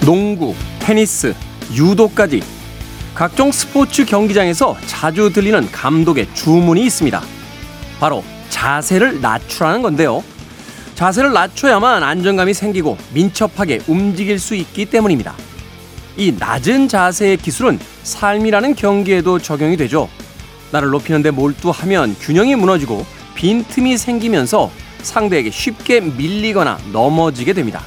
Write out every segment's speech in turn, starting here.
농구, 테니스, 유도까지 각종 스포츠 경기장에서 자주 들리는 감독의 주문이 있습니다. 바로 자세를 낮추라는 건데요. 자세를 낮춰야만 안정감이 생기고 민첩하게 움직일 수 있기 때문입니다. 이 낮은 자세의 기술은 삶이라는 경기에도 적용이 되죠. 나를 높이는데 몰두하면 균형이 무너지고 빈틈이 생기면서 상대에게 쉽게 밀리거나 넘어지게 됩니다.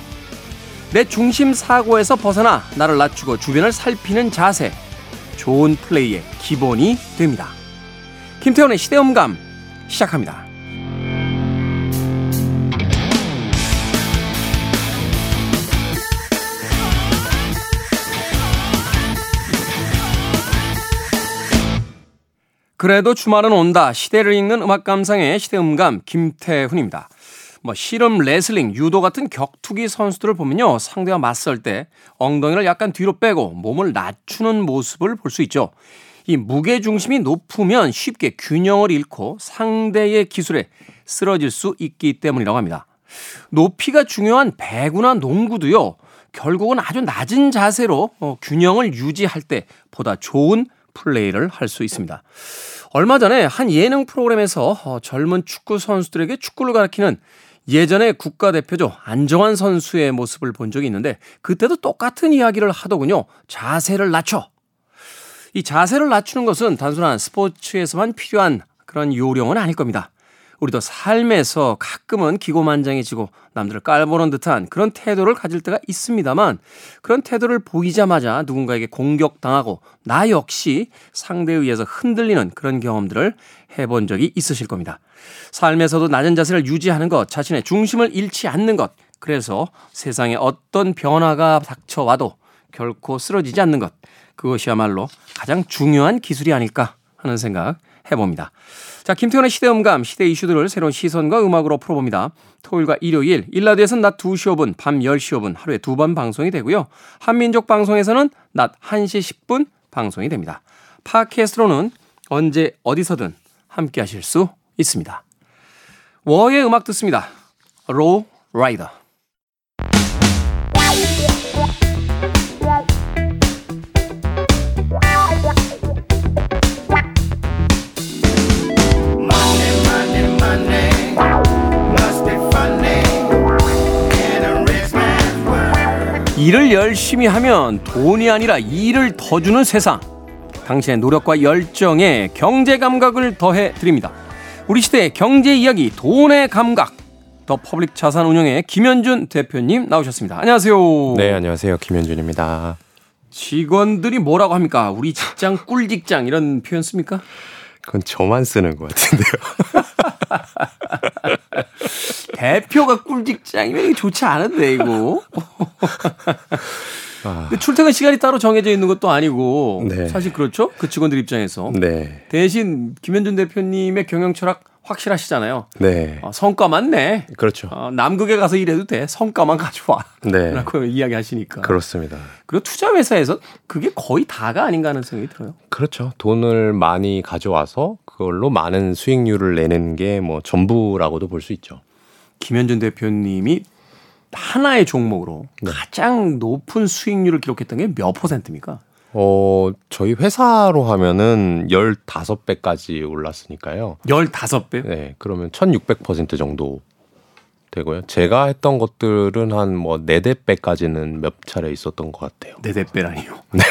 내 중심 사고에서 벗어나 나를 낮추고 주변을 살피는 자세. 좋은 플레이의 기본이 됩니다. 김태원의 시대음감 시작합니다. 그래도 주말은 온다. 시대를 읽는 음악 감상의 시대음감 김태훈입니다. 뭐 씨름, 레슬링, 유도 같은 격투기 선수들을 보면요. 상대와 맞설 때 엉덩이를 약간 뒤로 빼고 몸을 낮추는 모습을 볼 수 있죠. 이 무게 중심이 높으면 쉽게 균형을 잃고 상대의 기술에 쓰러질 수 있기 때문이라고 합니다. 높이가 중요한 배구나 농구도요. 결국은 아주 낮은 자세로 어, 균형을 유지할 때 보다 좋은 플레이를 할 수 있습니다. 얼마 전에 한 예능 프로그램에서 어, 젊은 축구 선수들에게 축구를 가르치는 예전의 국가대표죠. 안정환 선수의 모습을 본 적이 있는데 그때도 똑같은 이야기를 하더군요. 자세를 낮춰. 이 자세를 낮추는 것은 단순한 스포츠에서만 필요한 그런 요령은 아닐 겁니다. 우리도 삶에서 가끔은 기고만장해지고 남들을 깔보는 듯한 그런 태도를 가질 때가 있습니다만 그런 태도를 보이자마자 누군가에게 공격당하고 나 역시 상대에 의해서 흔들리는 그런 경험들을 해본 적이 있으실 겁니다. 삶에서도 낮은 자세를 유지하는 것, 자신의 중심을 잃지 않는 것, 그래서 세상에 어떤 변화가 닥쳐와도 결코 쓰러지지 않는 것, 그것이야말로 가장 중요한 기술이 아닐까 하는 생각 해봅니다. 자, 김태현의 시대음감, 시대 이슈들을 새로운 시선과 음악으로 풀어봅니다. 토요일과 일요일, 일라드에서는 낮 2시 5분, 밤 10시 5분 하루에 두 번 방송이 되고요. 한민족 방송에서는 낮 1시 10분 방송이 됩니다. 팟캐스트로는 언제 어디서든 함께 하실 수 있습니다. 워의 음악 듣습니다. 로 라이더. 일을 열심히 하면 돈이 아니라 일을 더 주는 세상. 당신의 노력과 열정에 경제 감각을 더해 드립니다. 우리 시대의 경제 이야기, 돈의 감각. 더 퍼블릭 자산 운영의 김현준 대표님 나오셨습니다. 안녕하세요. 네, 안녕하세요. 김현준입니다. 직원들이 뭐라고 합니까? 우리 직장 꿀 직장 이런 표현 씁니까? 그건 저만 쓰는 것 같은데요. 대표가 꿀 직장이면 좋지 않은데 이거. 아. 근데 출퇴근 시간이 따로 정해져 있는 것도 아니고 네. 사실 그렇죠 그 직원들 입장에서 네. 대신 김현준 대표님의 경영 철학 확실하시잖아요. 네. 어, 성과만 내. 그렇죠. 어, 남극에 가서 일해도 돼. 성과만 가져와. 네. 라고 이야기하시니까. 그렇습니다. 그리고 투자 회사에서 그게 거의 다가 아닌가 하는 생각이 들어요. 그렇죠. 돈을 많이 가져와서 그걸로 많은 수익률을 내는 게 뭐 전부라고도 볼 수 있죠. 김현준 대표님이 하나의 종목으로 네. 가장 높은 수익률을 기록했던 게 몇 퍼센트입니까? 어, 저희 회사로 하면은 15배까지 올랐으니까요. 15배? 네. 그러면 1600% 정도 되고요. 제가 했던 것들은 한 뭐 4대 배까지는 몇 차례 있었던 것 같아요. 4대 배라니요? 네.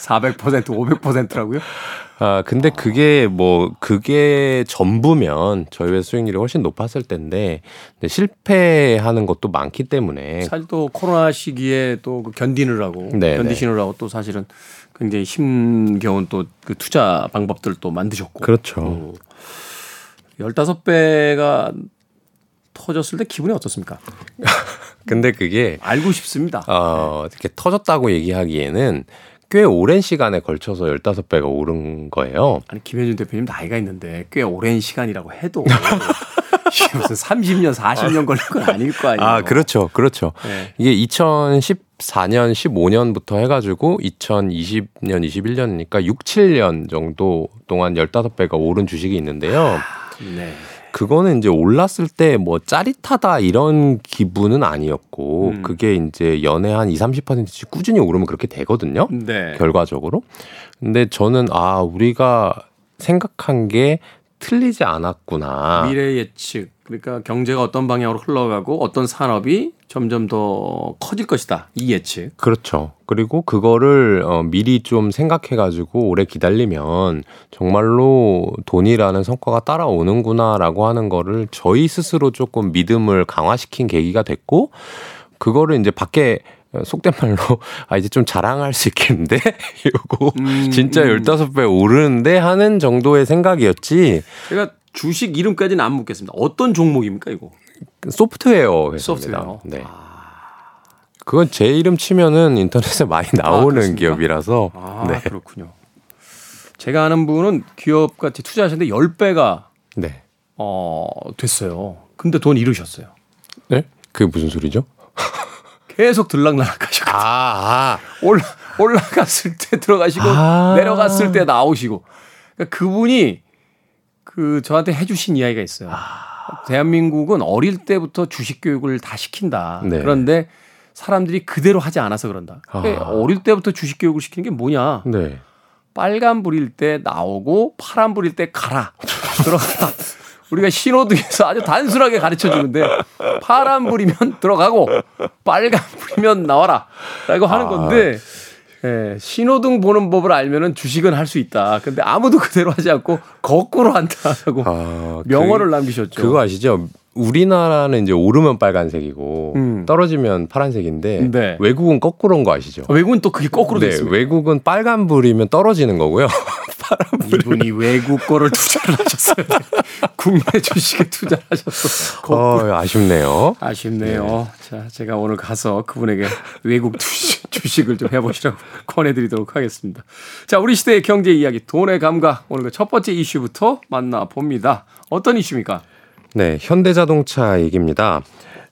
400% 500%라고요? 아, 근데 그게 뭐, 그게 전부면 저희 회사 수익률이 훨씬 높았을 텐데, 실패하는 것도 많기 때문에. 사실 또 코로나 시기에 또그 견디느라고, 네네. 네. 견디시느라고 또 사실은 굉장히 힘겨운 또 그 투자 방법들 또 만드셨고. 그렇죠. 15배가 터졌을 때 기분이 어떻습니까? 근데 그게 알고 싶습니다. 어, 이렇게 터졌다고 얘기하기에는 꽤 오랜 시간에 걸쳐서 15배가 오른 거예요. 아니, 김현준 대표님 나이가 있는데 꽤 오랜 시간이라고 해도 무슨 30년, 40년 걸린 건 아닐 거 아니에요. 아, 그렇죠. 그렇죠. 네. 이게 2014년, 15년부터 해가지고 2020년, 21년이니까 6, 7년 정도 동안 15배가 오른 주식이 있는데요. 네. 그거는 이제 올랐을 때 뭐 짜릿하다 이런 기분은 아니었고 음. 그게 이제 연애 한 2, 30%씩 꾸준히 오르면 그렇게 되거든요. 네. 결과적으로. 근데 저는 아, 우리가 생각한 게 틀리지 않았구나. 미래 예측. 그러니까 경제가 어떤 방향으로 흘러가고 어떤 산업이 점점 더 커질 것이다. 이 예측. 그렇죠. 그리고 그거를 어, 미리 좀 생각해 가지고 오래 기다리면 정말로 돈이라는 성과가 따라오는구나라고 하는 거를 저희 스스로 조금 믿음을 강화시킨 계기가 됐고 그거를 이제 밖에 속된 말로 아 이제 좀 자랑할 수 있겠는데 이거 음, 진짜 음. 15배 오르는데 하는 정도의 생각이었지 제가 주식 이름까지는 안 묻겠습니다. 어떤 종목입니까, 이거? 소프트웨어 회사입니다. 소프트웨어. 네. 아, 그건 제 이름 치면은 인터넷에 많이 나오는 그렇습니까? 기업이라서 아, 네. 그렇군요. 제가 아는 분은 기업 같이 투자하셨는데 10배가 네. 어, 됐어요. 근데 돈 잃으셨어요. 네? 그게 무슨 소리죠? 계속 들락날락 하셨고 아, 아. 올라 올라갔을 때 들어가시고 아. 내려갔을 때 나오시고 그러니까 그분이 그 저한테 해주신 이야기가 있어요. 아. 대한민국은 어릴 때부터 주식 교육을 다 시킨다. 네. 그런데 사람들이 그대로 하지 않아서 그런다. 그러니까 아. 어릴 때부터 주식 교육을 시키는 게 뭐냐? 네. 빨간 불일 때 나오고 파란 불일 때 가라 들어가라. 우리가 신호등에서 아주 단순하게 가르쳐 주는데 파란 불이면 들어가고 빨간 불이면 나와라라고 하는 아. 건데 예, 신호등 보는 법을 알면은 주식은 할 수 있다. 근데 아무도 그대로 하지 않고 거꾸로 한다라고 아, 명언을 그, 남기셨죠. 그거 아시죠? 우리나라는 이제 오르면 빨간색이고 음. 떨어지면 파란색인데 네. 외국은 거꾸로인 거 아시죠? 외국은 또 그게 거꾸로 네, 됐습니다. 외국은 빨간 불이면 떨어지는 거고요. 이분이 외국 거를 투자를 하셨어요. 국내 주식에 투자를 하셨어. 거꾸로. 어, 아쉽네요. 아쉽네요. 자, 제가 오늘 가서 그분에게 외국 주식, 주식을 좀 해보시라고 권해드리도록 하겠습니다. 자, 우리 시대의 경제 이야기, 돈의 감각. 오늘 그첫 번째 이슈부터 만나봅니다. 어떤 이슈입니까? 네, 현대자동차 얘기입니다.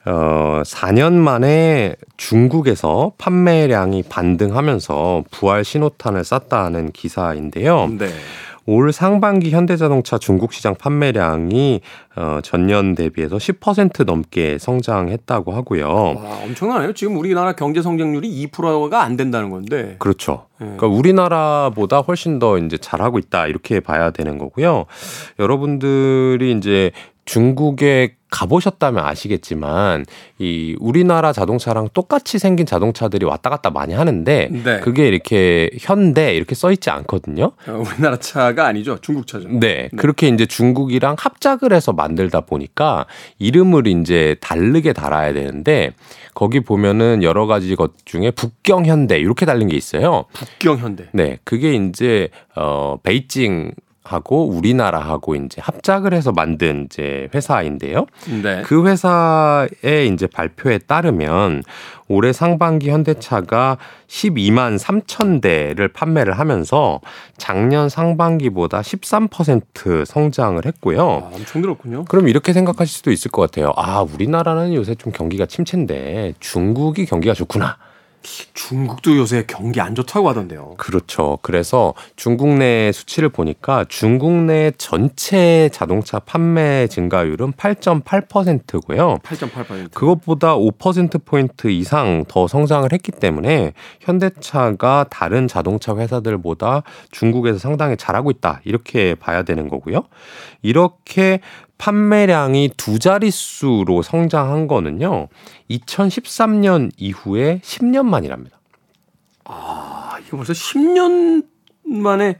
어, 4년 만에 중국에서 판매량이 반등하면서 부활 신호탄을 쐈다는 기사인데요. 네. 올 상반기 현대자동차 중국 시장 판매량이 어, 전년 대비해서 10% 넘게 성장했다고 하고요. 와, 엄청나네요. 지금 우리나라 경제 성장률이 2%가 안 된다는 건데. 그렇죠. 네. 그러니까 우리나라보다 훨씬 더 이제 잘하고 있다 이렇게 봐야 되는 거고요. 여러분들이 이제 중국에 가보셨다면 아시겠지만 이 우리나라 자동차랑 똑같이 생긴 자동차들이 왔다 갔다 많이 하는데 네. 그게 이렇게 현대 이렇게 써 있지 않거든요. 어, 우리나라 차가 아니죠. 중국 차죠. 네, 그렇게 이제 중국이랑 합작을 해서 만들다 보니까 이름을 이제 다르게 달아야 되는데 거기 보면은 여러 가지 것 중에 북경 현대 이렇게 달린 게 있어요. 북경 현대. 네, 그게 이제 어 베이징 하고 우리나라하고 이제 합작을 해서 만든 이제 회사인데요. 네. 그 회사의 이제 발표에 따르면 올해 상반기 현대차가 12만 3천 대를 판매를 하면서 작년 상반기보다 13% 성장을 했고요. 아, 엄청 늘었군요. 그럼 이렇게 생각하실 수도 있을 것 같아요. 아, 우리나라는 요새 좀 경기가 침체인데 중국이 경기가 좋구나. 중국도 요새 경기 안 좋다고 하던데요. 그렇죠. 그래서 중국 내 수치를 보니까 중국 내 전체 자동차 판매 증가율은 8.8%고요. 8.8%. 그것보다 5%포인트 이상 더 성장을 했기 때문에 현대차가 다른 자동차 회사들보다 중국에서 상당히 잘하고 있다. 이렇게 봐야 되는 거고요. 이렇게 판매량이 두 자릿수로 성장한 거는요. 2013년 이후에 10년 만이랍니다. 아, 이거 벌써 10년 만에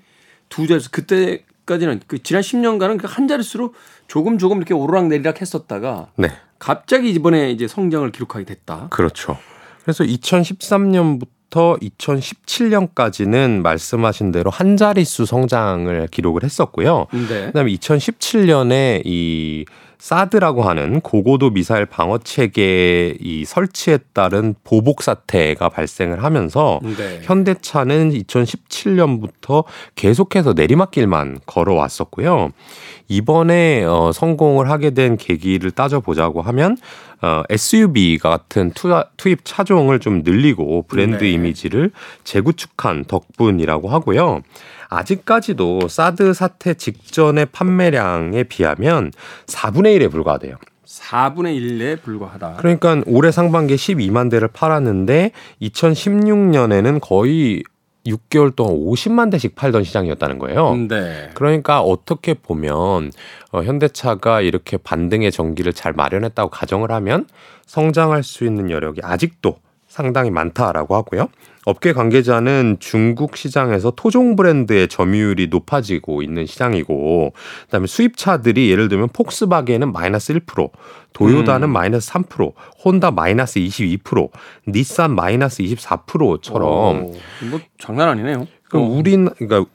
두 자릿수. 그때까지는 그 지난 10년간은 그한 자릿수로 조금 조금 이렇게 오르락 내리락 했었다가 네. 갑자기 이번에 이제 성장을 기록하게 됐다. 그렇죠. 그래서 2013년부터 2017년까지는 말씀하신 대로 한 자릿수 성장을 기록을 했었고요. 네. 그다음에 2017년에 이 사드라고 하는 고고도 미사일 방어 체계 이 설치에 따른 보복 사태가 발생을 하면서 네. 현대차는 2017년부터 계속해서 내리막길만 걸어왔었고요. 이번에 어, 성공을 하게 된 계기를 따져보자고 하면 어, SUV 같은 투, 투입 차종을 좀 늘리고 브랜드 네. 이미지를 재구축한 덕분이라고 하고요. 아직까지도 사드 사태 직전의 판매량에 비하면 4분의 1에 불과하대요. 4분의 1에 불과하다. 그러니까 올해 상반기에 12만 대를 팔았는데 2016년에는 거의 6개월 동안 50만 대씩 팔던 시장이었다는 거예요. 네. 그러니까 어떻게 보면 어, 현대차가 이렇게 반등의 전기를 잘 마련했다고 가정을 하면 성장할 수 있는 여력이 아직도 상당히 많다라고 하고요. 업계 관계자는 중국 시장에서 토종 브랜드의 점유율이 높아지고 있는 시장이고, 그다음에 수입차들이 예를 들면 폭스바겐은 마이너스 1%, 도요다는 음. 마이너스 3%, 혼다 마이너스 22%, 닛산 마이너스 24%처럼 오, 뭐 장난 아니네요. 그럼 어. 우린 그러니까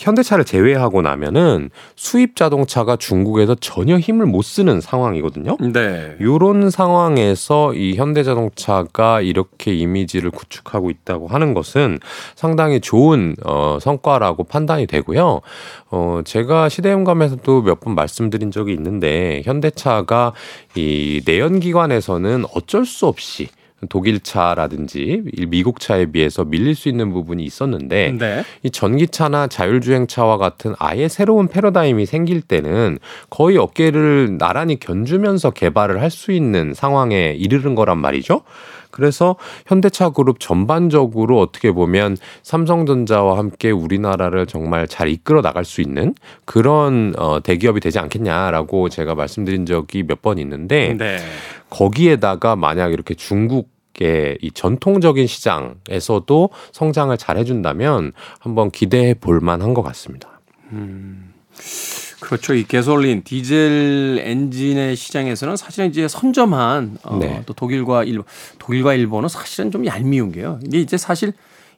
현대차를 제외하고 나면은 수입 자동차가 중국에서 전혀 힘을 못 쓰는 상황이거든요. 네. 요런 상황에서 이 현대 자동차가 이렇게 이미지를 구축하고 있다고 하는 것은 상당히 좋은 어 성과라고 판단이 되고요. 어 제가 시대음감에서도 몇 번 말씀드린 적이 있는데 현대차가 이 내연기관에서는 어쩔 수 없이 독일차라든지 미국차에 비해서 밀릴 수 있는 부분이 있었는데 네. 이 전기차나 자율주행차와 같은 아예 새로운 패러다임이 생길 때는 거의 어깨를 나란히 견주면서 개발을 할 수 있는 상황에 이르는 거란 말이죠. 그래서 현대차 그룹 전반적으로 어떻게 보면 삼성전자와 함께 우리나라를 정말 잘 이끌어 나갈 수 있는 그런 어 대기업이 되지 않겠냐라고 제가 말씀드린 적이 몇 번 있는데 네. 거기에다가 만약 이렇게 중국의 이 전통적인 시장에서도 성장을 잘 해준다면 한번 기대해 볼 만한 것 같습니다. 그렇죠. 이 개솔린 디젤 엔진의 시장에서는 사실은 이제 선점한 어, 네. 또 독일과 일본, 독일과 일본은 사실은 좀 얄미운 게요. 이게 이제 사실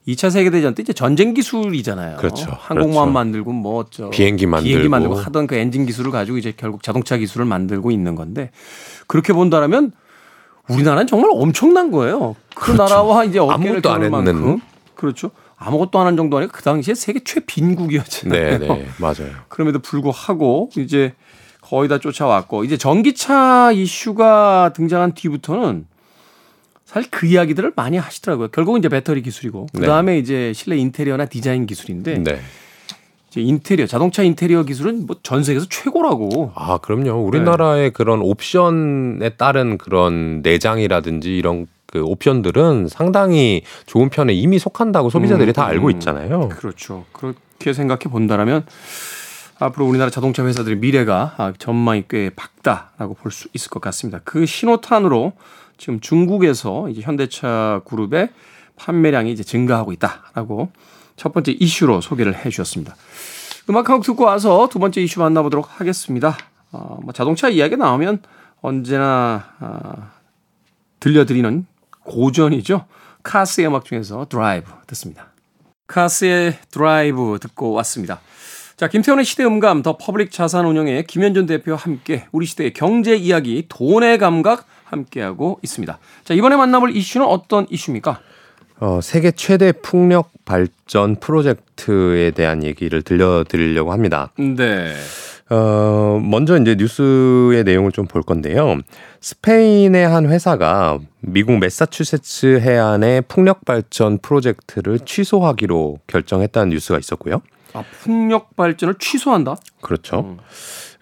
2차 세계대전 때 이제 전쟁 기술이잖아요. 그렇죠. 항공모함 그렇죠. 만들고 뭐 저 비행기 만들고. 만들고 하던 그 엔진 기술을 가지고 이제 결국 자동차 기술을 만들고 있는 건데 그렇게 본다라면 우리나라는 정말 엄청난 거예요. 그 그렇죠. 나라와 이제 어깨를 아무것도 안 했는. 만큼 그렇죠. 아무것도 안 한 정도 아니라 그 당시에 세계 최빈국이었잖아요. 네, 네, 맞아요. 그럼에도 불구하고 이제 거의 다 쫓아왔고 이제 전기차 이슈가 등장한 뒤부터는 사실 그 이야기들을 많이 하시더라고요. 결국은 이제 배터리 기술이고 그 네. 다음에 이제 실내 인테리어나 디자인 기술인데 네. 이제 인테리어 자동차 인테리어 기술은 뭐 전 세계에서 최고라고. 아, 그럼요. 우리나라의 그런 옵션에 따른 그런 내장이라든지 이런 그 옵션들은 상당히 좋은 편에 이미 속한다고 소비자들이 음, 다 알고 음. 있잖아요. 그렇죠. 그렇게 생각해 본다라면 앞으로 우리나라 자동차 회사들의 미래가 아, 전망이 꽤 밝다라고 볼 수 있을 것 같습니다. 그 신호탄으로 지금 중국에서 이제 현대차 그룹의 판매량이 이제 증가하고 있다라고 첫 번째 이슈로 소개를 해 주셨습니다. 음악 한 곡 듣고 와서 두 번째 이슈 만나보도록 하겠습니다. 어, 뭐 자동차 이야기 나오면 언제나 아, 들려드리는 고전이죠. 카스의 음악 중에서 드라이브 듣습니다. 카스의 드라이브 듣고 왔습니다. 자, 김태훈의 시대 음감 더 퍼블릭 자산 운영의 김현준 대표와 함께 우리 시대의 경제 이야기 돈의 감각 함께하고 있습니다. 자, 이번에 만나볼 이슈는 어떤 이슈입니까? 어, 세계 최대 풍력 발전 프로젝트에 대한 얘기를 들려드리려고 합니다. 네. 어, 먼저 이제 뉴스의 내용을 좀 볼 건데요. 스페인의 한 회사가 미국 매사추세츠 해안의 풍력 발전 프로젝트를 취소하기로 결정했다는 뉴스가 있었고요. 아, 풍력 발전을 취소한다? 그렇죠. 음.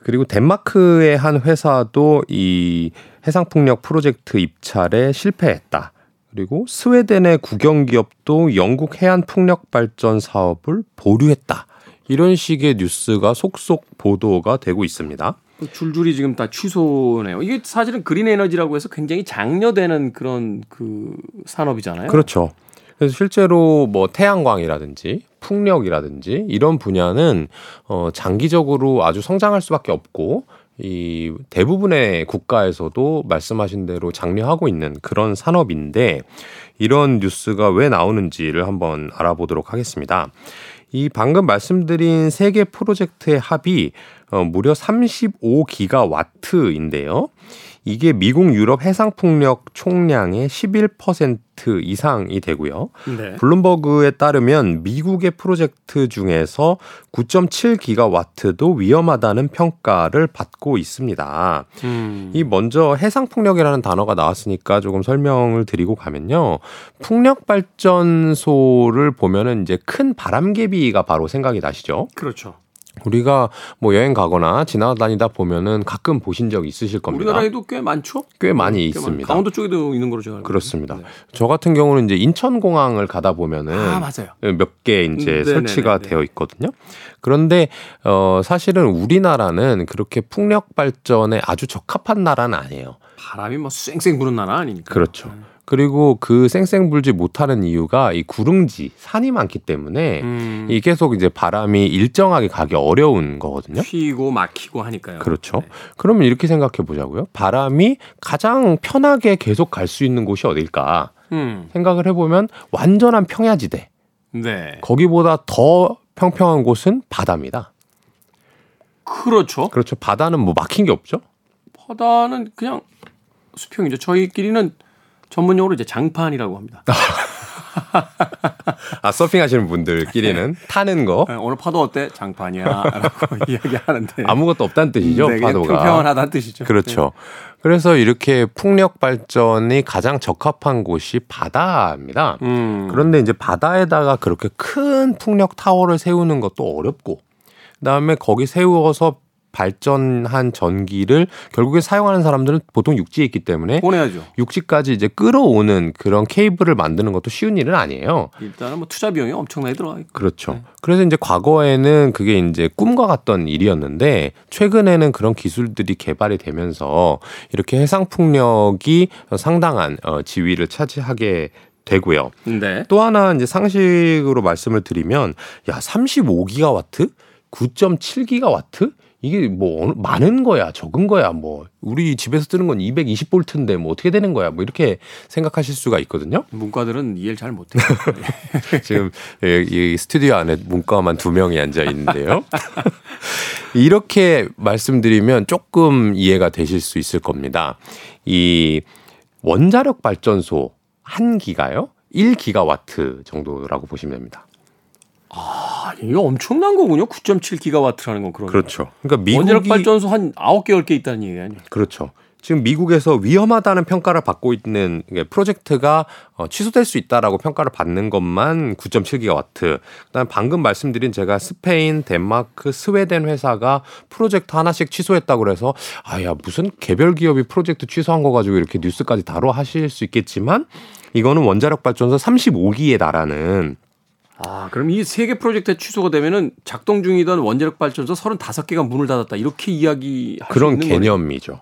그리고 덴마크의 한 회사도 이 해상 풍력 프로젝트 입찰에 실패했다. 그리고 스웨덴의 국영 기업도 영국 해안 풍력 발전 사업을 보류했다. 이런 식의 뉴스가 속속 보도가 되고 있습니다. 줄줄이 지금 다 취소네요. 이게 사실은 그린 에너지라고 해서 굉장히 장려되는 그런 그 산업이잖아요. 그렇죠. 그래서 실제로 뭐 태양광이라든지 풍력이라든지 이런 분야는 어 장기적으로 아주 성장할 수밖에 없고 이 대부분의 국가에서도 말씀하신 대로 장려하고 있는 그런 산업인데 이런 뉴스가 왜 나오는지를 한번 알아보도록 하겠습니다. 이 방금 말씀드린 세 개 프로젝트의 합이 어, 무려 35기가와트인데요. 이게 미국 유럽 해상 풍력 총량의 기가와트 이상이 되고요. 네. 블룸버그에 따르면 미국의 프로젝트 중에서 9.7 기가와트도 위험하다는 평가를 받고 있습니다. 음. 이 먼저 해상 풍력이라는 단어가 나왔으니까 조금 설명을 드리고 가면요. 풍력 발전소를 보면은 이제 큰 바람개비가 바로 생각이 나시죠? 그렇죠. 우리가 뭐 여행 가거나 지나다니다 보면은 가끔 보신 적 있으실 겁니다. 우리나라에도 꽤 많죠? 꽤 많이 꽤 있습니다. 강원도 쪽에도 있는 거로 제가 알고 그렇습니다. 있는데. 저 같은 경우는 이제 인천공항을 가다 보면은 아 맞아요. 몇 개 이제 음, 설치가 네네네네. 되어 있거든요. 그런데 어 사실은 우리나라는 그렇게 풍력 발전에 아주 적합한 나라는 아니에요. 바람이 뭐 쌩쌩 부는 나라 아닙니까? 그렇죠. 그리고 그 쌩쌩 불지 못하는 이유가 이 구릉지 산이 많기 때문에 음, 이 계속 이제 바람이 일정하게 가기 어려운 거거든요. 휘고 막히고 하니까요. 그렇죠. 네. 그러면 이렇게 생각해 보자고요. 바람이 가장 편하게 계속 갈 수 있는 곳이 어딜까 음, 생각을 해보면 완전한 평야지대. 네. 거기보다 더 평평한 곳은 바다입니다. 그렇죠. 그렇죠. 바다는 뭐 막힌 게 없죠. 바다는 그냥 수평이죠. 저희끼리는 전문용어로 이제 장판이라고 합니다. 아 서핑하시는 분들끼리는 타는 거 네, 오늘 파도 어때? 장판이야라고 이야기하는데 아무것도 없다는 뜻이죠. 네, 파도가. 평평하다는 뜻이죠. 그렇죠. 그래서 이렇게 풍력 발전이 가장 적합한 곳이 바다입니다. 네. 음, 그런데 이제 바다에다가 그렇게 큰 풍력 타워를 세우는 것도 어렵고, 그다음에 거기 세워서 발전한 전기를 결국에 사용하는 사람들은 보통 육지에 있기 때문에 보내야죠. 육지까지 이제 끌어오는 그런 케이블을 만드는 것도 쉬운 일은 아니에요. 일단은 뭐 투자 비용이 엄청나게 들어가 있고. 그렇죠. 네. 그래서 이제 과거에는 그게 이제 꿈과 같던 일이었는데 최근에는 그런 기술들이 개발이 되면서 이렇게 해상 풍력이 상당한 어, 지위를 차지하게 되고요. 네. 또 하나 이제 상식으로 말씀을 드리면 야 35기가와트, 9.7기가와트 이게 뭐 많은 거야, 적은 거야, 뭐 우리 집에서 쓰는 건 220볼트인데 뭐 어떻게 되는 거야, 뭐 이렇게 생각하실 수가 있거든요. 문과들은 이해를 잘 못해요. 지금 예, 이 스튜디오 안에 문과만 두 명이 앉아 있는데요. 이렇게 말씀드리면 조금 이해가 되실 수 있을 겁니다. 이 원자력 발전소 한 기가요? 1기가와트 정도라고 보시면 됩니다. 아, 이게 엄청난 거군요. 9.7기가와트라는 건 그러면. 그렇죠. 그러니까 원자력 미국이 발전소 한 9개, 10개 있다는 얘기 아니에요? 그렇죠. 지금 미국에서 위험하다는 평가를 받고 있는 프로젝트가 어, 취소될 수 있다라고 평가를 받는 것만 9.7기가와트. 그다음 방금 말씀드린 제가 스페인, 덴마크, 스웨덴 회사가 프로젝트 하나씩 취소했다고 그래서 아야 무슨 개별 기업이 프로젝트 취소한 거 가지고 이렇게 뉴스까지 다뤄 하실 수 있겠지만 이거는 원자력 발전소 35기에 달하는 아, 그럼 이 세 개 프로젝트 취소가 되면은 작동 중이던 원자력 발전소 35개가 문을 닫았다. 이렇게 이야기할 그런 수 있는. 개념이죠.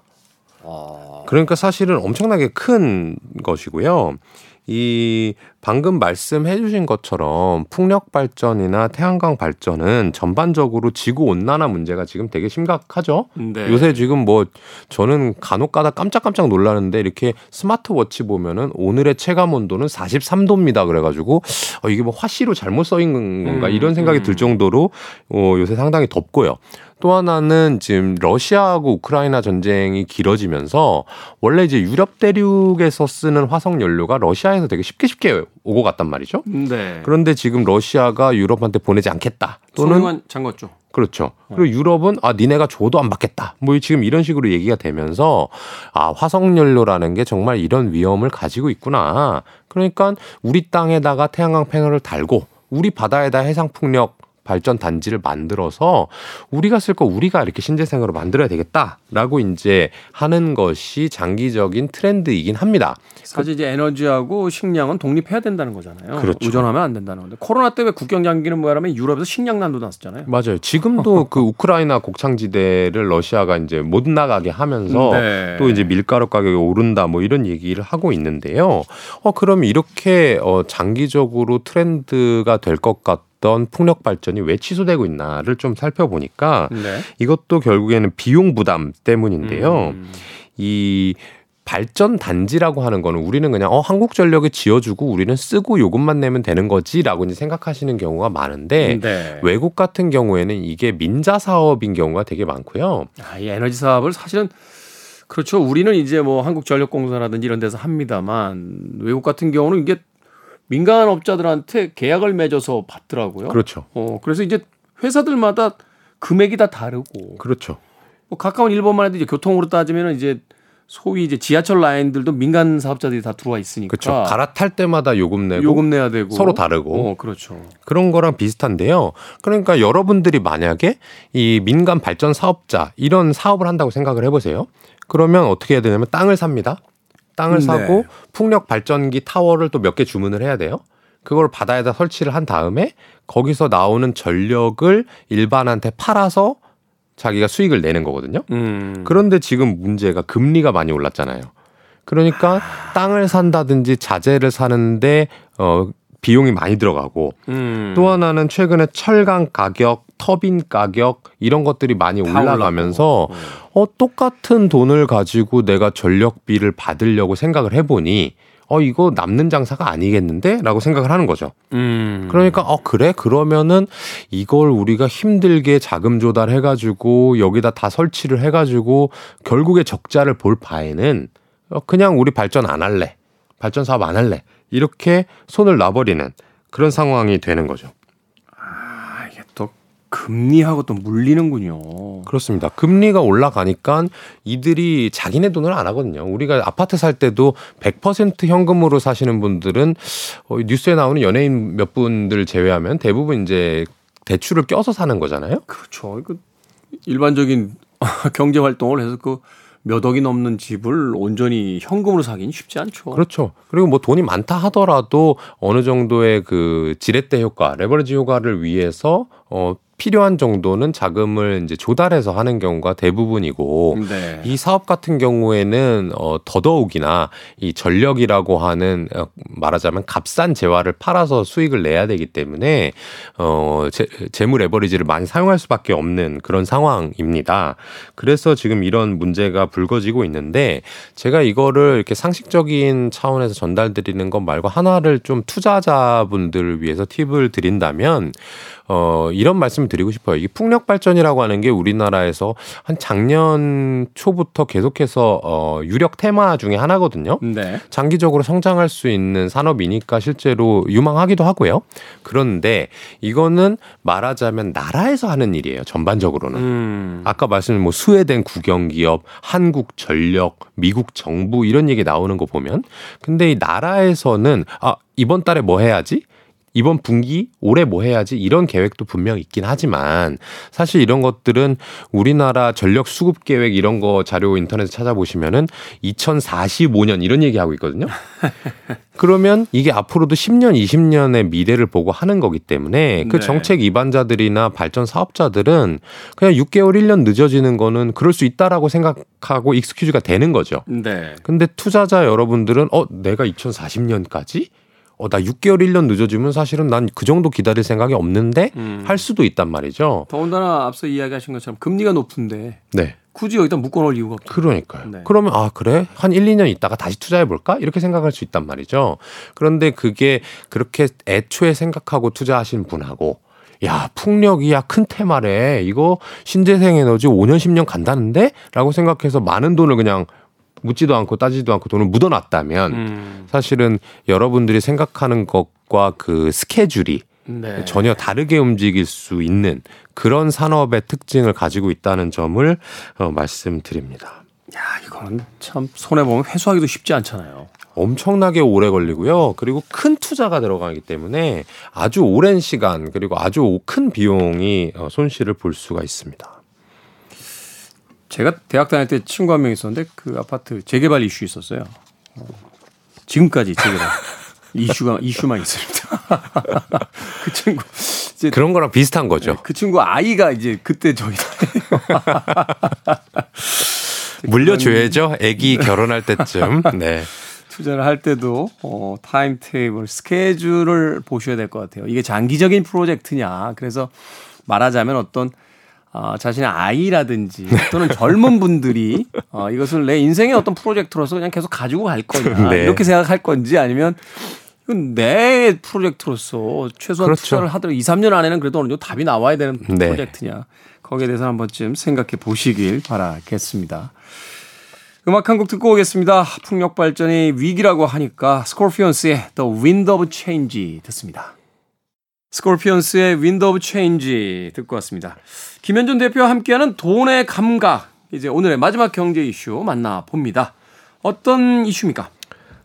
그러니까 사실은 엄청나게 큰 것이고요. 이 방금 말씀해 주신 것처럼 풍력 발전이나 태양광 발전은 전반적으로 지구 온난화 문제가 지금 되게 심각하죠. 네. 요새 지금 뭐 저는 간혹 가다 깜짝깜짝 놀라는데 이렇게 스마트워치 보면은 오늘의 체감 온도는 43도입니다. 그래 가지고 어, 이게 뭐 화씨로 잘못 써 있는 건가 음, 이런 생각이 음. 들 정도로 어, 요새 상당히 덥고요. 또 하나는 지금 러시아하고 우크라이나 전쟁이 길어지면서 원래 이제 유럽 대륙에서 쓰는 화석 연료가 러시아에서 되게 쉽게 쉽게 오고 갔단 말이죠. 네. 그런데 지금 러시아가 유럽한테 보내지 않겠다. 또는 잠궜죠. 그렇죠. 그리고 유럽은 아 니네가 줘도 안 받겠다. 뭐 지금 이런 식으로 얘기가 되면서 아 화석 연료라는 게 정말 이런 위험을 가지고 있구나. 그러니까 우리 땅에다가 태양광 패널을 달고 우리 바다에다 해상 풍력 발전 단지를 만들어서 우리가 쓸 거 우리가 이렇게 신재생으로 만들어야 되겠다라고 이제 하는 것이 장기적인 트렌드이긴 합니다. 사실 이제 에너지하고 식량은 독립해야 된다는 거잖아요. 그렇죠. 의존하면 안 된다는 건데 코로나 때문에 국경 잠기는 뭐야라면 유럽에서 식량 난도 났었잖아요. 맞아요. 지금도 그 우크라이나 곡창지대를 러시아가 이제 못 나가게 하면서 네. 또 이제 밀가루 가격이 오른다 뭐 이런 얘기를 하고 있는데요. 어 그럼 이렇게 어 장기적으로 트렌드가 될 것 같 던 풍력 발전이 왜 취소되고 있나를 좀 살펴보니까 네. 이것도 결국에는 비용 부담 때문인데요. 음. 이 발전 단지라고 하는 거는 우리는 그냥 어 한국 전력이 지어주고 우리는 쓰고 요금만 내면 되는 거지라고 이제 생각하시는 경우가 많은데 네. 외국 같은 경우에는 이게 민자 사업인 경우가 되게 많고요. 아, 이 에너지 사업을 사실은 그렇죠. 우리는 이제 뭐 한국전력공사라든지 이런 데서 합니다만 외국 같은 경우는 이게 민간 업자들한테 계약을 맺어서 받더라고요. 그렇죠. 어, 그래서 이제 회사들마다 금액이 다 다르고 그렇죠. 뭐 가까운 일본만 해도 이제 교통으로 따지면 이제 소위 이제 지하철 라인들도 민간 사업자들이 다 들어와 있으니까 그렇죠. 갈아탈 때마다 요금 내고 요금 내야 되고 서로 다르고 어, 그렇죠. 그런 거랑 비슷한데요. 그러니까 여러분들이 만약에 이 민간 발전 사업자 이런 사업을 한다고 생각을 해 보세요. 그러면 어떻게 해야 되냐면 땅을 삽니다. 땅을 네. 사고 풍력 발전기 타워를 또 몇 개 주문을 해야 돼요. 그걸 바다에다 설치를 한 다음에 거기서 나오는 전력을 일반한테 팔아서 자기가 수익을 내는 거거든요. 음. 그런데 지금 문제가 금리가 많이 올랐잖아요. 그러니까 땅을 산다든지 자재를 사는데 어 비용이 많이 들어가고 음. 또 하나는 최근에 철강 가격, 터빈 가격 이런 것들이 많이 다 올라가면서. 어 똑같은 돈을 가지고 내가 전력비를 받으려고 생각을 해보니 어 이거 남는 장사가 아니겠는데라고 생각을 하는 거죠. 음. 그러니까 어 그래 그러면은 이걸 우리가 힘들게 자금 조달해 가지고 여기다 다 설치를 해 가지고 결국에 적자를 볼 바에는 어, 그냥 우리 발전 안 할래 발전 사업 안 할래 이렇게 손을 놔버리는 그런 상황이 되는 거죠. 아, 이게 또 금리하고 또 물리는군요. 그렇습니다. 금리가 올라가니까 이들이 자기네 돈을 안 하거든요. 우리가 아파트 살 때도 100% 현금으로 사시는 분들은 어, 뉴스에 나오는 연예인 몇 분들 제외하면 대부분 이제 대출을 껴서 사는 거잖아요. 그렇죠. 그 일반적인 경제 활동을 해서 그 몇 억이 넘는 집을 온전히 현금으로 사기는 쉽지 않죠. 그렇죠. 그리고 뭐 돈이 많다 하더라도 어느 정도의 그 지렛대 효과, 레버리지 효과를 위해서 어 필요한 정도는 자금을 이제 조달해서 하는 경우가 대부분이고 네. 이 사업 같은 경우에는 어 더더욱이나 이 전력이라고 하는 어, 말하자면 값싼 재화를 팔아서 수익을 내야 되기 때문에 어 재, 재무 레버리지를 많이 사용할 수밖에 없는 그런 상황입니다. 그래서 지금 이런 문제가 불거지고 있는데 제가 이거를 이렇게 상식적인 차원에서 전달드리는 것 말고 하나를 좀 투자자분들을 위해서 팁을 드린다면 어, 이런 말씀을 드리고 싶어요. 이게 풍력 발전이라고 하는 게 우리나라에서 한 작년 초부터 계속해서 어, 유력 테마 중에 하나거든요. 네. 장기적으로 성장할 수 있는 산업이니까 실제로 유망하기도 하고요. 그런데 이거는 말하자면 나라에서 하는 일이에요. 전반적으로는. 음. 아까 말씀드린 뭐 스웨덴 국영기업, 한국 전력, 미국 정부 이런 얘기 나오는 거 보면 근데 이 나라에서는 아 이번 달에 뭐 해야지? 이번 분기 올해 뭐 해야지 이런 계획도 분명 있긴 하지만 사실 이런 것들은 우리나라 전력 수급 계획 이런 거 자료 인터넷에 찾아보시면은 2045년 이런 얘기하고 있거든요. 그러면 이게 앞으로도 10년, 20년의 미래를 보고 하는 거기 때문에 그 네. 정책 위반자들이나 발전 사업자들은 그냥 6개월, 1년 늦어지는 거는 그럴 수 있다라고 생각하고 익스큐즈가 되는 거죠. 네. 근데 투자자 여러분들은 어, 내가 2040년까지? 어, 나 6개월, 1년 늦어지면 사실은 난 그 정도 기다릴 생각이 없는데 음. 할 수도 있단 말이죠. 더군다나 앞서 이야기하신 것처럼 금리가 높은데 네. 굳이 여기다 묶어놓을 이유가 없죠. 그러니까요. 네. 그러면 아 그래 한 1, 2년 있다가 다시 투자해 볼까 이렇게 생각할 수 있단 말이죠. 그런데 그게 그렇게 애초에 생각하고 투자하신 분하고 야 풍력이야 큰 테마래 이거 신재생 에너지 5년 10년 간다는데라고 생각해서 많은 돈을 그냥 묻지도 않고 따지도 않고 돈을 묻어놨다면 음. 사실은 여러분들이 생각하는 것과 그 스케줄이 네. 전혀 다르게 움직일 수 있는 그런 산업의 특징을 가지고 있다는 점을 어, 말씀드립니다. 야, 이거는 참 손해 보면 회수하기도 쉽지 않잖아요. 엄청나게 오래 걸리고요. 그리고 큰 투자가 들어가기 때문에 아주 오랜 시간 그리고 아주 큰 비용이 어, 손실을 볼 수가 있습니다. 제가 대학 다닐 때 친구 한 명 있었는데 그 아파트 재개발 이슈 있었어요. 어, 지금까지 재개발 이슈가 이슈만 있습니다. 그 친구 이제 그런 거랑 비슷한 거죠. 그 친구 아이가 이제 그때 저희 물려줘야죠. 아기 결혼할 때쯤. 네. 투자를 할 때도 어, 타임 테이블 스케줄을 보셔야 될 것 같아요. 이게 장기적인 프로젝트냐. 그래서 말하자면 어떤 어, 자신의 아이라든지 또는 젊은 분들이 어, 이것을 내 인생의 어떤 프로젝트로서 그냥 계속 가지고 갈 거냐 네. 이렇게 생각할 건지 아니면 이건 내 프로젝트로서 최소한 그렇죠. 투자를 하더라도 2, 3년 안에는 그래도 어느 정도 답이 나와야 되는 네. 프로젝트냐 거기에 대해서 한 번쯤 생각해 보시길 바라겠습니다. 음악 한 곡 듣고 오겠습니다. 풍력 발전이 위기라고 하니까 스콜피언스의 The Wind of Change 듣습니다. 스콜피언스의 Wind of Change 듣고 왔습니다. 김현준 대표와 함께하는 돈의 감각. 이제 오늘의 마지막 경제 이슈 만나봅니다. 어떤 이슈입니까?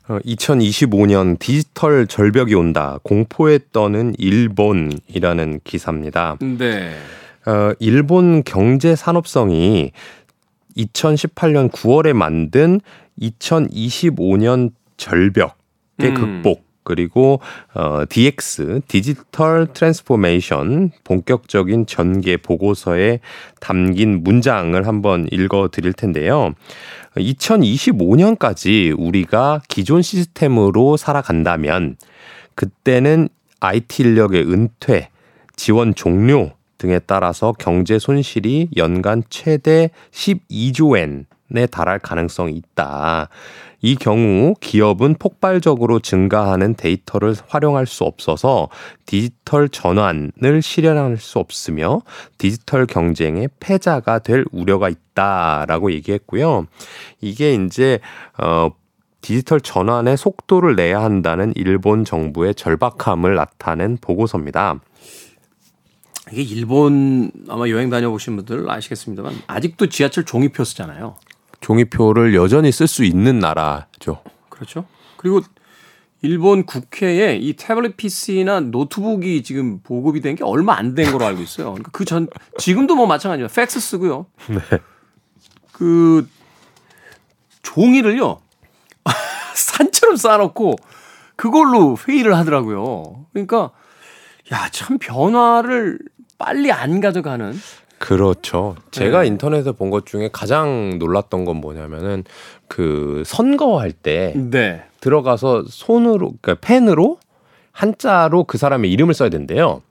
2025년 어, 디지털 절벽이 온다. 공포에 떠는 일본이라는 기사입니다. 네. 어, 일본 경제 산업성이 2018년 9월에 만든 2025년 절벽의 음. 극복 그리고 어 DX digital transformation 본격적인 전개 보고서에 담긴 문장을 한번 읽어 드릴 텐데요. 2025년까지 우리가 기존 시스템으로 살아간다면 그때는 IT 인력의 은퇴, 지원 종료 등에 따라서 경제 손실이 연간 최대 12조 엔에 달할 가능성이 있다. 이 경우 기업은 폭발적으로 증가하는 데이터를 활용할 수 없어서 디지털 전환을 실현할 수 없으며 디지털 경쟁의 패자가 될 우려가 있다라고 얘기했고요. 이게 이제 어 디지털 전환의 속도를 내야 한다는 일본 정부의 절박함을 나타낸 보고서입니다. 이게 일본 아마 여행 다녀보신 분들 아시겠습니다만 아직도 지하철 종이표 쓰잖아요. 종이표를 여전히 쓸 수 있는 나라죠. 그렇죠. 그리고 일본 국회에 이 태블릿 PC나 노트북이 지금 보급이 된 게 얼마 안 된 걸로 알고 있어요. 그러니까 그 전 지금도 뭐 마찬가지예요. 팩스 쓰고요. 네. 그 종이를요 산처럼 쌓아놓고 그걸로 회의를 하더라고요. 그러니까 야 참 변화를 빨리 안 가져가는 그렇죠. 제가 네. 인터넷에 본 것 중에 가장 놀랐던 건 뭐냐면은 그 선거할 때 네. 들어가서 손으로 그러니까 펜으로 한자로 그 사람의 이름을 써야 된대요.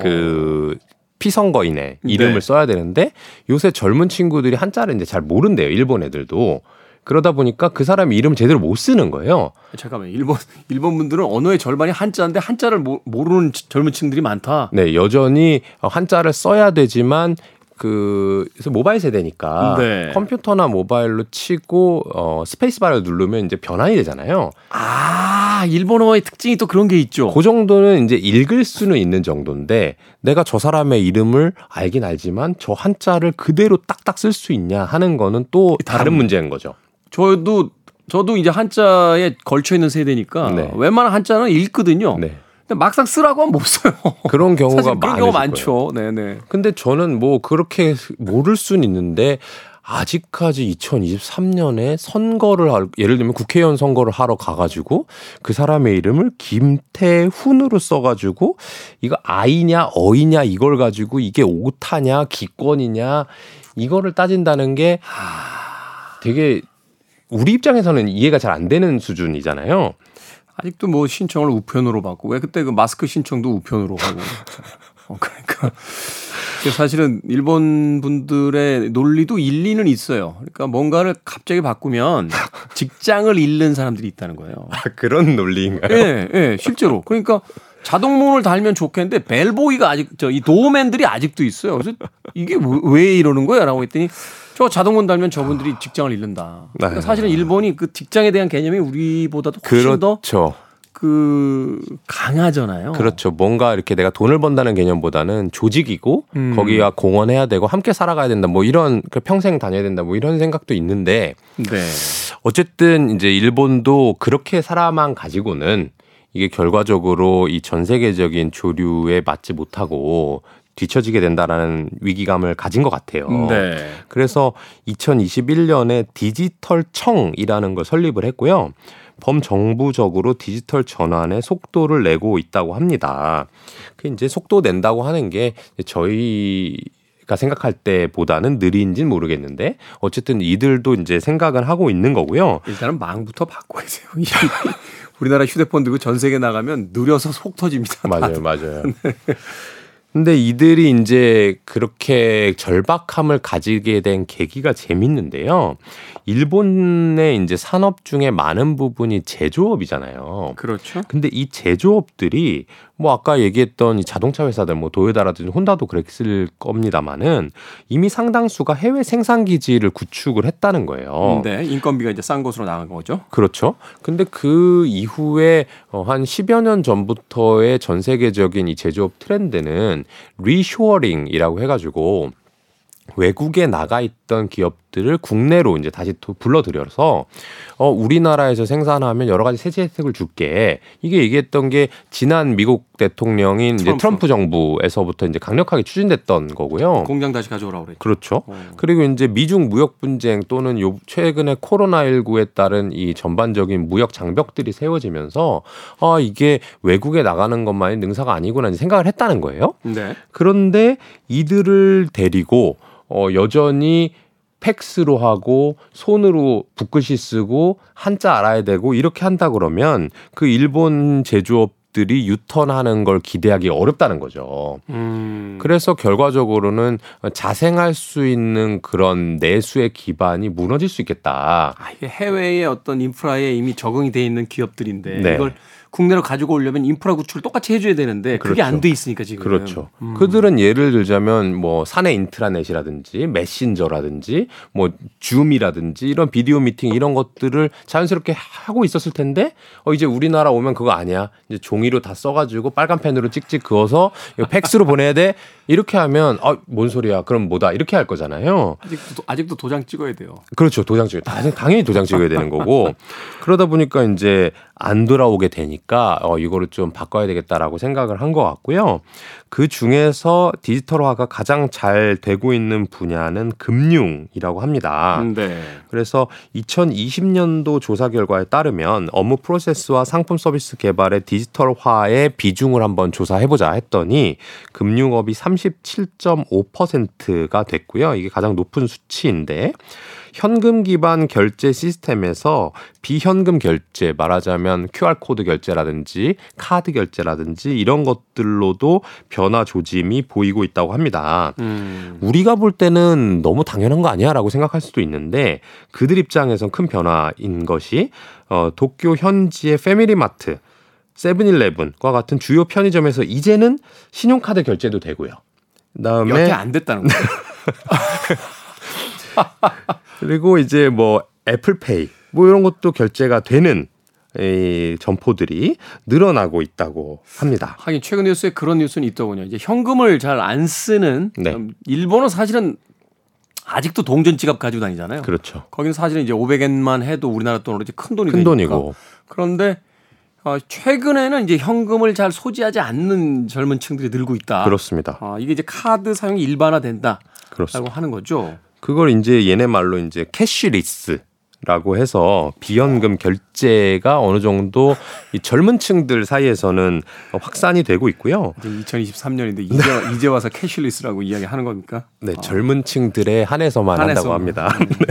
그 어. 피선거인의 이름을 네. 써야 되는데 요새 젊은 친구들이 한자를 이제 잘 모른대요. 일본 애들도. 그러다 보니까 그 사람 이름 제대로 못 쓰는 거예요. 잠깐만 일본 일본 분들은 언어의 절반이 한자인데 한자를 모, 모르는 젊은 층들이 많다. 네, 여전히 한자를 써야 되지만 그 모바일 세대니까 네. 컴퓨터나 모바일로 치고 어 스페이스바를 누르면 이제 변환이 되잖아요. 아 일본어의 특징이 또 그런 게 있죠. 그 정도는 이제 읽을 수는 있는 정도인데 내가 저 사람의 이름을 알긴 알지만 저 한자를 그대로 딱딱 쓸 수 있냐 하는 거는 또 다른, 다른 문제인 거죠. 저도 저도 이제 한자에 걸쳐 있는 세대니까 네. 웬만한 한자는 읽거든요. 네. 근데 막상 쓰라고 하면 못 써요. 그런 경우가 그런 경우 많죠. 네네. 근데 저는 뭐 그렇게 모를 수는 있는데 아직까지 2023년에 선거를 할, 예를 들면 국회의원 선거를 하러 가가지고 그 사람의 이름을 김태훈으로 써가지고 이거 아이냐 어이냐 이걸 가지고 이게 오타냐 기권이냐 이거를 따진다는 게 되게 우리 입장에서는 이해가 잘 안 되는 수준이잖아요. 아직도 뭐 신청을 우편으로 받고 왜 그때 그 마스크 신청도 우편으로 하고 어, 그러니까 사실은 일본 분들의 논리도 일리는 있어요. 그러니까 뭔가를 갑자기 바꾸면 직장을 잃는 사람들이 있다는 거예요. 아, 그런 논리인가요? 예, 예, 실제로. 그러니까 자동문을 달면 좋겠는데 벨보이가 아직 저 이 도어맨들이 아직도 있어요. 그래서 이게 왜 이러는 거야라고 했더니 저 자동문 달면 저분들이 직장을 잃는다. 그러니까 네. 사실은 일본이 그 직장에 대한 개념이 우리보다도 훨씬 그렇죠. 더그 강하잖아요. 그렇죠. 뭔가 이렇게 내가 돈을 번다는 개념보다는 조직이고 음. 거기와 공헌해야 되고 함께 살아가야 된다. 뭐 이런 그 평생 다녀야 된다. 뭐 이런 생각도 있는데 네. 어쨌든 이제 일본도 그렇게 살아만 가지고는 이게 결과적으로 이 전 세계적인 조류에 맞지 못하고 뒤처지게 된다라는 위기감을 가진 것 같아요. 네. 그래서 2021년에 디지털 청이라는 걸 설립을 했고요. 범정부적으로 디지털 전환의 속도를 내고 있다고 합니다. 그 이제 속도 낸다고 하는 게 저희 가 생각할 때보다는 느린지는 모르겠는데 어쨌든 이들도 이제 생각을 하고 있는 거고요. 일단은 망부터 바꿔야 돼요. 우리나라 휴대폰 들고 전 세계 나가면 느려서 속 터집니다. 맞아요, 맞아요. 네. 근데 이들이 이제 그렇게 절박함을 가지게 된 계기가 재밌는데요. 일본의 이제 산업 중에 많은 부분이 제조업이잖아요. 그렇죠. 근데 이 제조업들이 뭐 아까 얘기했던 이 자동차 회사들 뭐 도요다라든지 혼다도 그랬을 겁니다만은 이미 상당수가 해외 생산 기지를 구축을 했다는 거예요. 네, 인건비가 이제 싼 곳으로 나간 거죠. 그렇죠. 근데 그 이후에 어, 한 10여 년 전부터의 전 세계적인 이 제조업 트렌드는 reshoring이라고 해 가지고 외국에 나가 있던 기업 들을 국내로 이제 다시 또 불러들여서 어 우리나라에서 생산하면 여러 가지 세제 혜택을 줄게 이게 얘기했던 게 지난 미국 대통령인 이제 트럼프. 트럼프 정부에서부터 이제 강력하게 추진됐던 거고요. 공장 다시 가져오라고 그랬죠. 그렇죠. 어. 그리고 이제 미중 무역 분쟁 또는 요 최근에 코로나 19에 따른 이 전반적인 무역 장벽들이 세워지면서 아 이게 외국에 나가는 것만이 능사가 아니구나 생각을 했다는 거예요. 네. 그런데 이들을 데리고 어 여전히 팩스로 하고 손으로 붓글씨 쓰고 한자 알아야 되고 이렇게 한다 그러면 그 일본 제조업 들이 유턴하는 걸 기대하기 어렵다는 거죠. 음. 그래서 결과적으로는 자생할 수 있는 그런 내수의 기반이 무너질 수 있겠다. 아, 이게 해외의 어떤 인프라에 이미 적응이 돼 있는 기업들인데 네. 이걸 국내로 가지고 오려면 인프라 구축을 똑같이 해줘야 되는데 그게 그렇죠. 안돼 있으니까 지금. 그렇죠. 그들은 예를 들자면 뭐 사내 인트라넷이라든지 메신저라든지 뭐 줌이라든지 이런 비디오 미팅 이런 것들을 자연스럽게 하고 있었을 텐데 어 이제 우리나라 오면 그거 아니야. 이제 종이 로 다 써가지고 빨간 펜으로 찍찍 그어서 팩스로 보내야 돼. 이렇게 하면 아 뭔 소리야. 그럼 뭐다 이렇게 할 거잖아요. 아직도 도- 아직도 도장 찍어야 돼요. 그렇죠. 도장 찍어. 다- 당연히 도장 찍어야 되는 거고. 그러다 보니까 이제 안 돌아오게 되니까 어 이거를 좀 바꿔야 되겠다라고 생각을 한 것 같고요. 그 중에서 디지털화가 가장 잘 되고 있는 분야는 금융이라고 합니다. 네. 그래서 2020년도 조사 결과에 따르면 업무 프로세스와 상품 서비스 개발의 디지털화의 비중을 한번 조사해 보자 했더니 금융업이 37.5%가 됐고요. 이게 가장 높은 수치인데 현금 기반 결제 시스템에서 비현금 결제 말하자면 QR코드 결제라든지 카드 결제라든지 이런 것들로도 변화 조짐이 보이고 있다고 합니다. 음. 우리가 볼 때는 너무 당연한 거 아니야 라고 생각할 수도 있는데 그들 입장에선 큰 변화인 것이 어, 도쿄 현지의 패밀리마트, 세븐일레븐과 같은 주요 편의점에서 이제는 신용카드 결제도 되고요. 그다음에 여태 안 됐다는 거예요. 그리고 이제 뭐 애플페이 뭐 이런 것도 결제가 되는 이 점포들이 늘어나고 있다고 합니다. 하긴 최근 뉴스에 그런 뉴스는 있더군요. 이제 현금을 잘 안 쓰는 네. 음, 일본은 사실은 아직도 동전 지갑 가지고 다니잖아요. 그렇죠. 거기는 사실은 이제 500엔만 해도 우리나라 돈으로 이제 큰 돈이 큰 되니까. 돈이고 그런데 어, 최근에는 이제 현금을 잘 소지하지 않는 젊은 층들이 늘고 있다. 그렇습니다. 아, 이게 이제 카드 사용이 일반화된다라고 그렇습니다. 하는 거죠. 그걸 이제 얘네 말로 이제 cashless 라고 해서 비현금 결제가 어느 정도 이 젊은 층들 사이에서는 확산이 되고 있고요. 이제 2023년인데 이제 이제 와서 cashless라고 이야기하는 겁니까? 네, 젊은 층들에 한해서만 한다고 한해서만. 합니다. 네.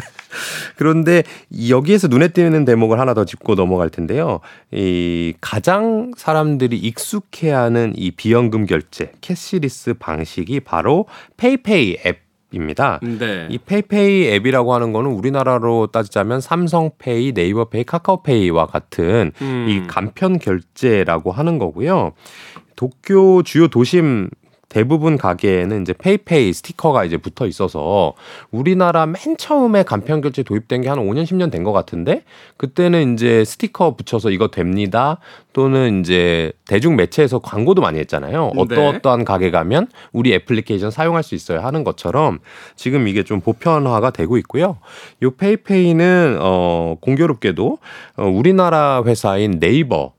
그런데 이 여기에서 눈에 띄는 대목을 하나 더 짚고 넘어갈 텐데요. 이 가장 사람들이 익숙해하는 이 비현금 결제 cashless 방식이 바로 페이페이 앱 입니다. 네. 이 페이페이 앱이라고 하는 거는 우리나라로 따지자면 삼성페이, 네이버페이, 카카오페이와 같은 음. 이 간편 결제라고 하는 거고요. 도쿄 주요 도심 대부분 가게에는 이제 페이페이 스티커가 이제 붙어 있어서 우리나라 맨 처음에 간편 결제 도입된 게 한 5년 10년 된 것 같은데 그때는 이제 스티커 붙여서 이거 됩니다 또는 이제 대중 매체에서 광고도 많이 했잖아요. 네. 어떠어떠한 가게 가면 우리 애플리케이션 사용할 수 있어요 하는 것처럼 지금 이게 좀 보편화가 되고 있고요. 요 페이페이는 어 공교롭게도 어 우리나라 회사인 네이버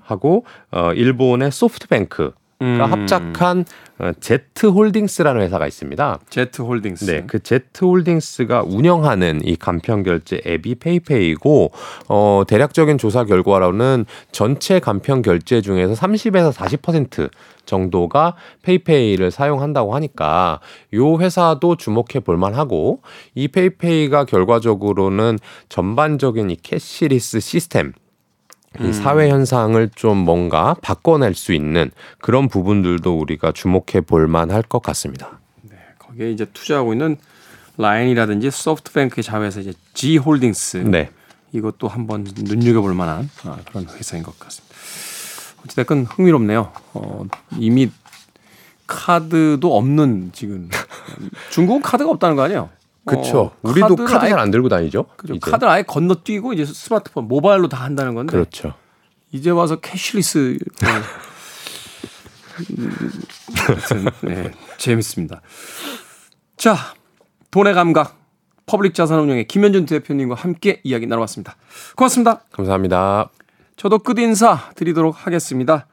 하고 어 일본의 소프트뱅크 가 음. 합작한 어, 제트홀딩스라는 회사가 있습니다. 제트 홀딩스. 네, 그 제트홀딩스가 운영하는 이 간편 결제 앱이 페이페이고 어 대략적인 조사 결과로는 전체 간편 결제 중에서 30에서 40% 정도가 페이페이를 사용한다고 하니까 요 회사도 주목해 볼 만하고 이 페이페이가 결과적으로는 전반적인 이 cashless 시스템 이 사회 현상을 좀 뭔가 바꿔낼 수 있는 그런 부분들도 우리가 주목해 볼 만할 것 같습니다. 거기에 이제 투자하고 있는 라인이라든지 소프트뱅크의 자회사 이제 Z 홀딩스 네. 이것도 한번 눈여겨 볼 만한 아, 그런 회사인 것 같습니다. 어찌됐건 흥미롭네요. 어, 이미 카드도 없는 지금 중국은 카드가 없다는 거 아니에요? 그렇죠. 어, 우리도 카드 잘 안 들고 다니죠. 그죠. 카드를 아예 건너뛰고 이제 스마트폰 모바일로 다 한다는 건데 그렇죠. 이제 와서 cashless 음, 하여튼, 네, 재밌습니다. 자, 돈의 감각 퍼블릭 자산운용의 김현준 대표님과 함께 이야기 나눠봤습니다. 고맙습니다. 감사합니다. 저도 끝 인사 드리도록 하겠습니다.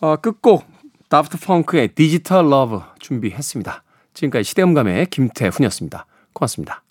어, 끝곡 다프트 펑크의 Digital Love 준비했습니다. 지금까지 시대음감의 김태훈이었습니다. 고맙습니다.